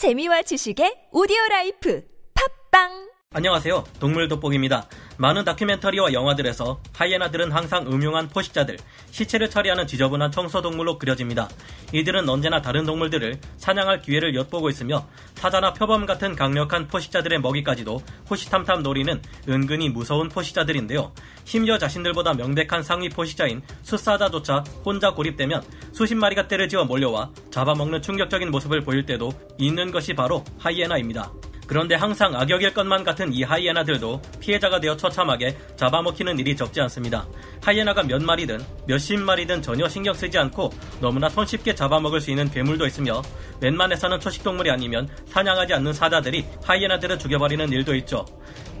재미와 지식의 오디오 라이프. 팟빵 안녕하세요. 동물 돋보기입니다. 많은 다큐멘터리와 영화들에서 하이에나들은 항상 음흉한 포식자들, 시체를 처리하는 지저분한 청소동물로 그려집니다. 이들은 언제나 다른 동물들을 사냥할 기회를 엿보고 있으며 사자나 표범 같은 강력한 포식자들의 먹이까지도 호시탐탐 노리는 은근히 무서운 포식자들인데요. 심지어 자신들보다 명백한 상위 포식자인 숫사자조차 혼자 고립되면 수십 마리가 때를 지어 몰려와 잡아먹는 충격적인 모습을 보일 때도 있는 것이 바로 하이에나입니다. 그런데 항상 악역일 것만 같은 이 하이에나들도 피해자가 되어 처참하게 잡아먹히는 일이 적지 않습니다. 하이에나가 몇 마리든 몇십 마리든 전혀 신경 쓰지 않고 너무나 손쉽게 잡아먹을 수 있는 괴물도 있으며 웬만해서는 초식동물이 아니면 사냥하지 않는 사자들이 하이에나들을 죽여버리는 일도 있죠.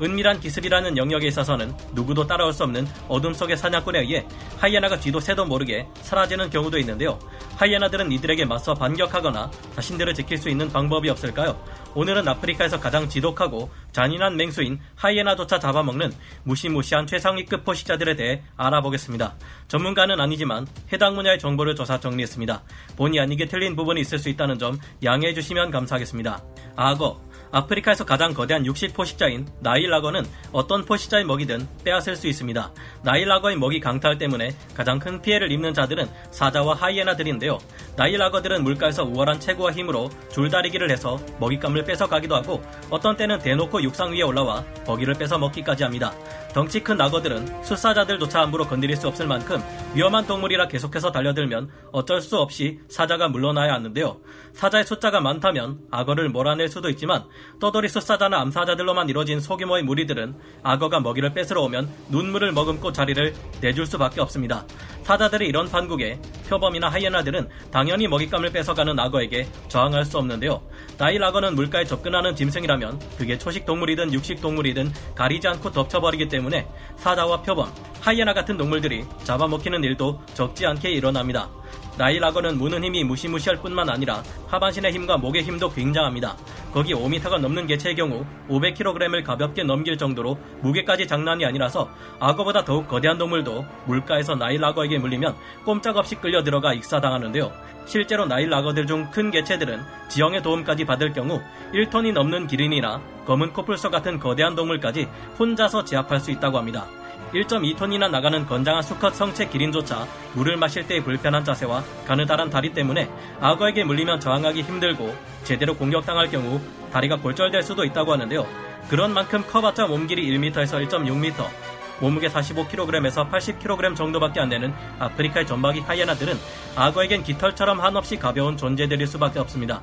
은밀한 기습이라는 영역에 있어서는 누구도 따라올 수 없는 어둠 속의 사냥꾼에 의해 하이에나가 쥐도 새도 모르게 사라지는 경우도 있는데요. 하이에나들은 이들에게 맞서 반격하거나 자신들을 지킬 수 있는 방법이 없을까요? 오늘은 아프리카에서 가장 지독하고 잔인한 맹수인 하이에나조차 잡아먹는 무시무시한 최상위급 포식자들에 대해 알아보겠습니다. 전문가는 아니지만 해당 분야의 정보를 조사 정리했습니다. 본의 아니게 틀린 부분이 있을 수 있다는 점 양해해 주시면 감사하겠습니다. 악어, 아프리카에서 가장 거대한 육식 포식자인 나일라거는 어떤 포식자의 먹이든 빼앗을 수 있습니다. 나일라거의 먹이 강탈 때문에 가장 큰 피해를 입는 자들은 사자와 하이에나들인데요. 나일라거들은 물가에서 우월한 체구와 힘으로 줄다리기를 해서 먹잇감을 뺏어가기도 하고 어떤 때는 대놓고 육상 위에 올라와 먹이를 뺏어 먹기까지 합니다. 덩치 큰 악어들은 숫사자들조차 함부로 건드릴 수 없을 만큼 위험한 동물이라 계속해서 달려들면 어쩔 수 없이 사자가 물러나야 하는데요. 사자의 숫자가 많다면 악어를 몰아낼 수도 있지만 떠돌이 숫사자나 암사자들로만 이루어진 소규모의 무리들은 악어가 먹이를 뺏으러 오면 눈물을 머금고 자리를 내줄 수밖에 없습니다. 사자들의 이런 판국에 표범이나 하이에나들은 당연히 먹잇감을 뺏어가는 악어에게 저항할 수 없는데요. 나일 악어는 물가에 접근하는 짐승이라면 그게 초식 동물이든 육식 동물이든 가리지 않고 덮쳐버리기 때문에 사자와 표범, 하이에나 같은 동물들이 잡아먹히는 일도 적지 않게 일어납니다. 나일 악어는 무는 힘이 무시무시할 뿐만 아니라 하반신의 힘과 목의 힘도 굉장합니다. 거기 5m가 넘는 개체의 경우 500kg을 가볍게 넘길 정도로 무게까지 장난이 아니라서 악어보다 더욱 거대한 동물도 물가에서 나일 악어에게 물리면 꼼짝없이 끌려 들어가 익사당하는데요. 실제로 나일 악어들 중 큰 개체들은 지형의 도움까지 받을 경우 1톤이 넘는 기린이나 검은 코뿔소 같은 거대한 동물까지 혼자서 제압할 수 있다고 합니다. 1.2톤이나 나가는 건장한 수컷 성체 기린조차 물을 마실 때의 불편한 자세와 가느다란 다리 때문에 악어에게 물리면 저항하기 힘들고 제대로 공격당할 경우 다리가 골절될 수도 있다고 하는데요. 그런 만큼 커봤자 몸길이 1m에서 1.6m, 몸무게 45kg에서 80kg 정도밖에 안 되는 아프리카의 전박이 하이에나들은 악어에겐 깃털처럼 한없이 가벼운 존재들일 수밖에 없습니다.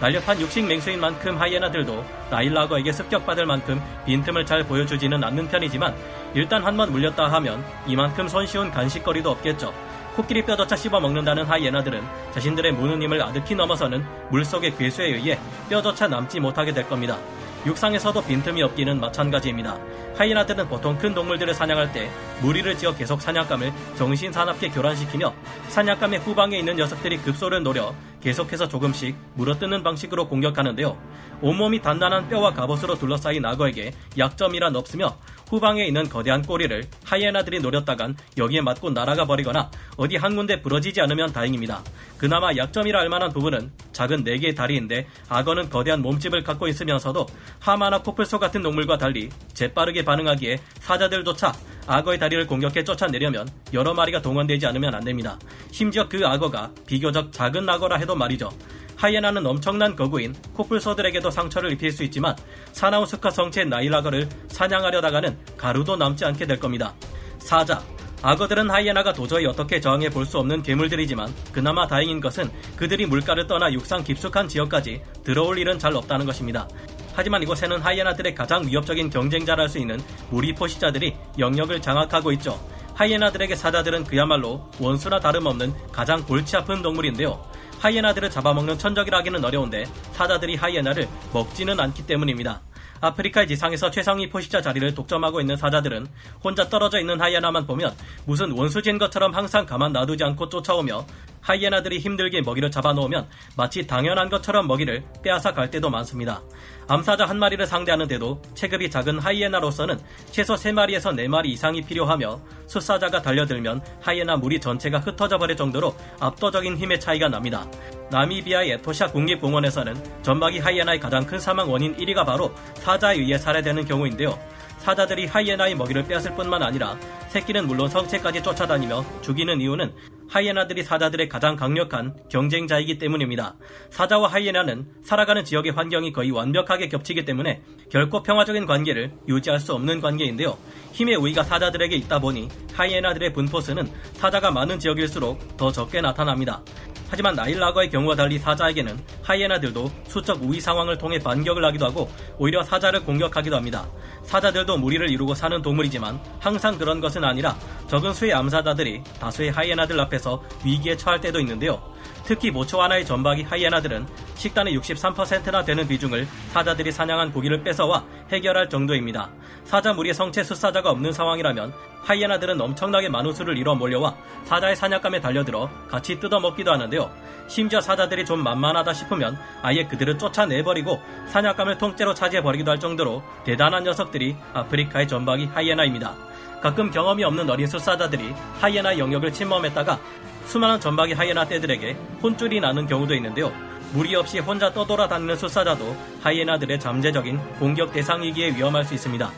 날렵한 육식 맹수인 만큼 하이에나들도 나일라거에게 습격받을 만큼 빈틈을 잘 보여주지는 않는 편이지만 일단 한 번 물렸다 하면 이만큼 손쉬운 간식거리도 없겠죠. 코끼리 뼈조차 씹어먹는다는 하이에나들은 자신들의 무는 힘을 아득히 넘어서는 물속의 괴수에 의해 뼈조차 남지 못하게 될 겁니다. 육상에서도 빈틈이 없기는 마찬가지입니다. 하이에나들은 보통 큰 동물들을 사냥할 때 무리를 지어 계속 사냥감을 정신 사납게 교란시키며 사냥감의 후방에 있는 녀석들이 급소를 노려 계속해서 조금씩 물어뜯는 방식으로 공격하는데요. 온몸이 단단한 뼈와 갑옷으로 둘러싸인 악어에게 약점이란 없으며 후방에 있는 거대한 꼬리를 하이에나들이 노렸다간 여기에 맞고 날아가 버리거나 어디 한 군데 부러지지 않으면 다행입니다. 그나마 약점이라 할 만한 부분은 작은 4개의 다리인데 악어는 거대한 몸집을 갖고 있으면서도 하마나 코뿔소 같은 동물과 달리 재빠르게 반응하기에 사자들조차 악어의 다리를 공격해 쫓아내려면 여러 마리가 동원되지 않으면 안 됩니다. 심지어 그 악어가 비교적 작은 악어라 해도 말이죠. 하이에나는 엄청난 거구인 코뿔소들에게도 상처를 입힐 수 있지만 사나우스카 성체 나일악어를 사냥하려다가는 가루도 남지 않게 될 겁니다. 사자, 악어들은 하이에나가 도저히 어떻게 저항해 볼 수 없는 괴물들이지만 그나마 다행인 것은 그들이 물가를 떠나 육상 깊숙한 지역까지 들어올 일은 잘 없다는 것입니다. 하지만 이곳에는 하이에나들의 가장 위협적인 경쟁자랄 수 있는 무리 포식자들이 영역을 장악하고 있죠. 하이에나들에게 사자들은 그야말로 원수나 다름없는 가장 골치 아픈 동물인데요. 하이에나들을 잡아먹는 천적이라기는 어려운데 사자들이 하이에나를 먹지는 않기 때문입니다. 아프리카의 지상에서 최상위 포식자 자리를 독점하고 있는 사자들은 혼자 떨어져 있는 하이에나만 보면 무슨 원수진 것처럼 항상 가만 놔두지 않고 쫓아오며 하이에나들이 힘들게 먹이를 잡아놓으면 마치 당연한 것처럼 먹이를 빼앗아 갈 때도 많습니다. 암사자 한 마리를 상대하는데도 체급이 작은 하이에나로서는 최소 3마리에서 4마리 이상이 필요하며 숫사자가 달려들면 하이에나 무리 전체가 흩어져 버릴 정도로 압도적인 힘의 차이가 납니다. 나미비아의 에토샤 국립공원에서는 전박이 하이에나의 가장 큰 사망 원인 1위가 바로 사자에 의해 살해되는 경우인데요. 사자들이 하이에나의 먹이를 빼앗을 뿐만 아니라 새끼는 물론 성체까지 쫓아다니며 죽이는 이유는 하이에나들이 사자들의 가장 강력한 경쟁자이기 때문입니다. 사자와 하이에나는 살아가는 지역의 환경이 거의 완벽하게 겹치기 때문에 결코 평화적인 관계를 유지할 수 없는 관계인데요. 힘의 우위가 사자들에게 있다 보니 하이에나들의 분포수는 사자가 많은 지역일수록 더 적게 나타납니다. 하지만 나일라거의 경우와 달리 사자에게는 하이에나들도 수적 우위 상황을 통해 반격을 하기도 하고 오히려 사자를 공격하기도 합니다. 사자들도 무리를 이루고 사는 동물이지만 항상 그런 것은 아니라 적은 수의 암사자들이 다수의 하이에나들 앞에서 위기에 처할 때도 있는데요. 특히 모초 하나의 전박이 하이에나들은 식단의 63%나 되는 비중을 사자들이 사냥한 고기를 뺏어와 해결할 정도입니다. 사자 무리의 성체 숫사자가 없는 상황이라면 하이에나들은 엄청나게 많은 수를 이뤄 몰려와 사자의 사냥감에 달려들어 같이 뜯어먹기도 하는데요. 심지어 사자들이 좀 만만하다 싶으면 아예 그들을 쫓아내버리고 사냥감을 통째로 차지해버리기도 할 정도로 대단한 녀석들이 아프리카의 전박이 하이에나입니다. 가끔 경험이 없는 어린 숫사자들이 하이에나 영역을 침범했다가 수많은 전박이 하이에나 떼들에게 혼쭐이 나는 경우도 있는데요. 무리 없이 혼자 떠돌아다니는 숫사자도 하이에나들의 잠재적인 공격 대상이기에 위험할 수 있습니다.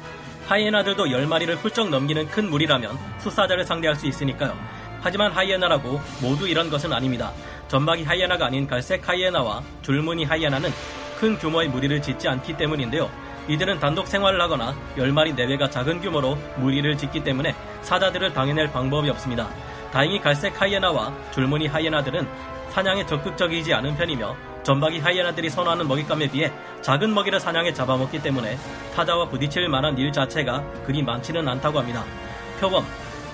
하이에나들도 10마리를 훌쩍 넘기는 큰 무리라면 숫사자를 상대할 수 있으니까요. 하지만 하이에나라고 모두 이런 것은 아닙니다. 전박이 하이에나가 아닌 갈색 하이에나와 줄무늬 하이에나는 큰 규모의 무리를 짓지 않기 때문인데요. 이들은 단독 생활을 하거나 10마리 내외가 작은 규모로 무리를 짓기 때문에 사자들을 당해낼 방법이 없습니다. 다행히 갈색 하이에나와 줄무늬 하이에나들은 사냥에 적극적이지 않은 편이며 전박이 하이에나들이 선호하는 먹잇감에 비해 작은 먹이를 사냥해 잡아먹기 때문에 사자와 부딪힐 만한 일 자체가 그리 많지는 않다고 합니다. 표범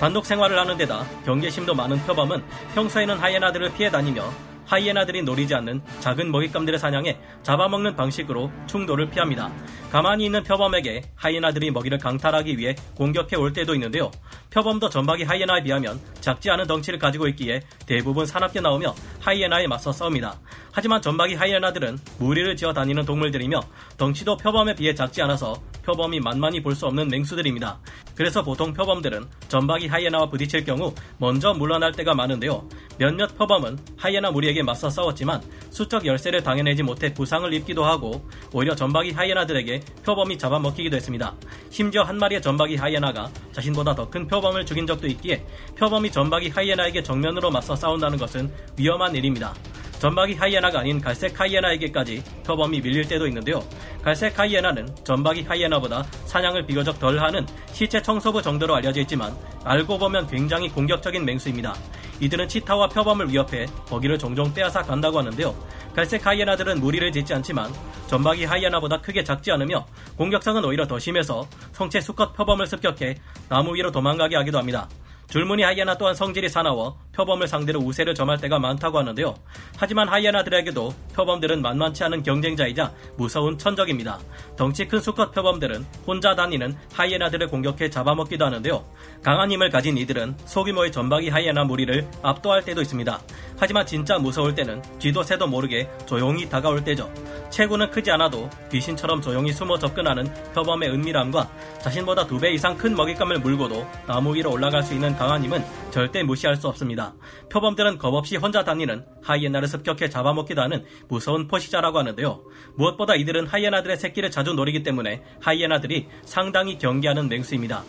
단독 생활을 하는 데다 경계심도 많은 표범은 평소에는 하이에나들을 피해 다니며 하이에나들이 노리지 않는 작은 먹잇감들을 사냥해 잡아먹는 방식으로 충돌을 피합니다. 가만히 있는 표범에게 하이에나들이 먹이를 강탈하기 위해 공격해 올 때도 있는데요. 표범도 전박이 하이에나에 비하면 작지 않은 덩치를 가지고 있기에 대부분 사납게 나오며 하이에나에 맞서 싸웁니다. 하지만 전박이 하이에나들은 무리를 지어 다니는 동물들이며 덩치도 표범에 비해 작지 않아서 표범이 만만히 볼 수 없는 맹수들입니다. 그래서 보통 표범들은 전박이 하이에나와 부딪힐 경우 먼저 물러날 때가 많은데요. 몇몇 표범은 하이에나 무리에게 맞서 싸웠지만 수적 열세를 당해내지 못해 부상을 입기도 하고 오히려 전박이 하이에나들에게 표범이 잡아먹히기도 했습니다. 심지어 한 마리의 전박이 하이에나가 자신보다 더 큰 표범을 죽인 적도 있기에 표범이 전박이 하이에나에게 정면으로 맞서 싸운다는 것은 위험한 일입니다. 전박이 하이에나가 아닌 갈색 하이에나에게까지 표범이 밀릴 때도 있는데요. 갈색 하이에나는 전박이 하이에나보다 사냥을 비교적 덜 하는 시체 청소부 정도로 알려져 있지만 알고 보면 굉장히 공격적인 맹수입니다. 이들은 치타와 표범을 위협해 먹이를 종종 빼앗아 간다고 하는데요. 갈색 하이에나들은 무리를 짓지 않지만 전박이 하이에나보다 크게 작지 않으며 공격성은 오히려 더 심해서 성체 수컷 표범을 습격해 나무 위로 도망가게 하기도 합니다. 줄무늬 하이에나 또한 성질이 사나워 표범을 상대로 우세를 점할 때가 많다고 하는데요. 하지만 하이에나들에게도 표범들은 만만치 않은 경쟁자이자 무서운 천적입니다. 덩치 큰 수컷 표범들은 혼자 다니는 하이에나들을 공격해 잡아먹기도 하는데요. 강한 힘을 가진 이들은 소규모의 전박이 하이에나 무리를 압도할 때도 있습니다. 하지만 진짜 무서울 때는 쥐도 새도 모르게 조용히 다가올 때죠. 체구는 크지 않아도 귀신처럼 조용히 숨어 접근하는 표범의 은밀함과 자신보다 두 배 이상 큰 먹잇감을 물고도 나무 위로 올라갈 수 있는 강한 힘은 절대 무시할 수 없습니다. 표범들은 겁없이 혼자 다니는 하이에나를 습격해 잡아먹기도 하는 무서운 포식자라고 하는데요. 무엇보다 이들은 하이에나들의 새끼를 자주 노리기 때문에 하이에나들이 상당히 경계하는 맹수입니다.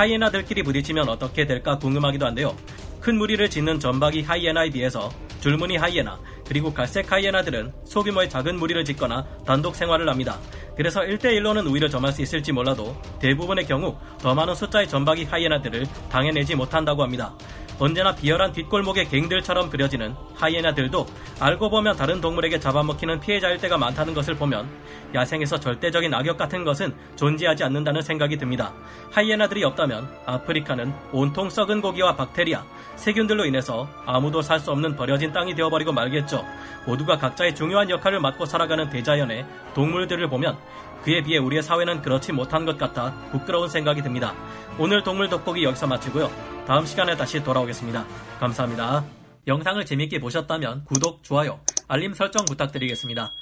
하이에나들끼리 부딪히면 어떻게 될까 궁금하기도 한데요. 큰 무리를 짓는 전박이 하이에나에 비해서 줄무늬 하이에나 그리고 갈색 하이에나들은 소규모의 작은 무리를 짓거나 단독 생활을 합니다. 그래서 1대1로는 오히려 점할 수 있을지 몰라도 대부분의 경우 더 많은 숫자의 전박이 하이에나들을 당해내지 못한다고 합니다. 언제나 비열한 뒷골목의 갱들처럼 그려지는 하이에나들도 알고 보면 다른 동물에게 잡아먹히는 피해자일 때가 많다는 것을 보면 야생에서 절대적인 악역 같은 것은 존재하지 않는다는 생각이 듭니다. 하이에나들이 없다면 아프리카는 온통 썩은 고기와 박테리아, 세균들로 인해서 아무도 살 수 없는 버려진 땅이 되어버리고 말겠죠. 모두가 각자의 중요한 역할을 맡고 살아가는 대자연의 동물들을 보면 그에 비해 우리의 사회는 그렇지 못한 것 같아 부끄러운 생각이 듭니다. 오늘 동물 돋보기 여기서 마치고요. 다음 시간에 다시 돌아오겠습니다. 감사합니다. 영상을 재밌게 보셨다면 구독, 좋아요, 알림 설정 부탁드리겠습니다.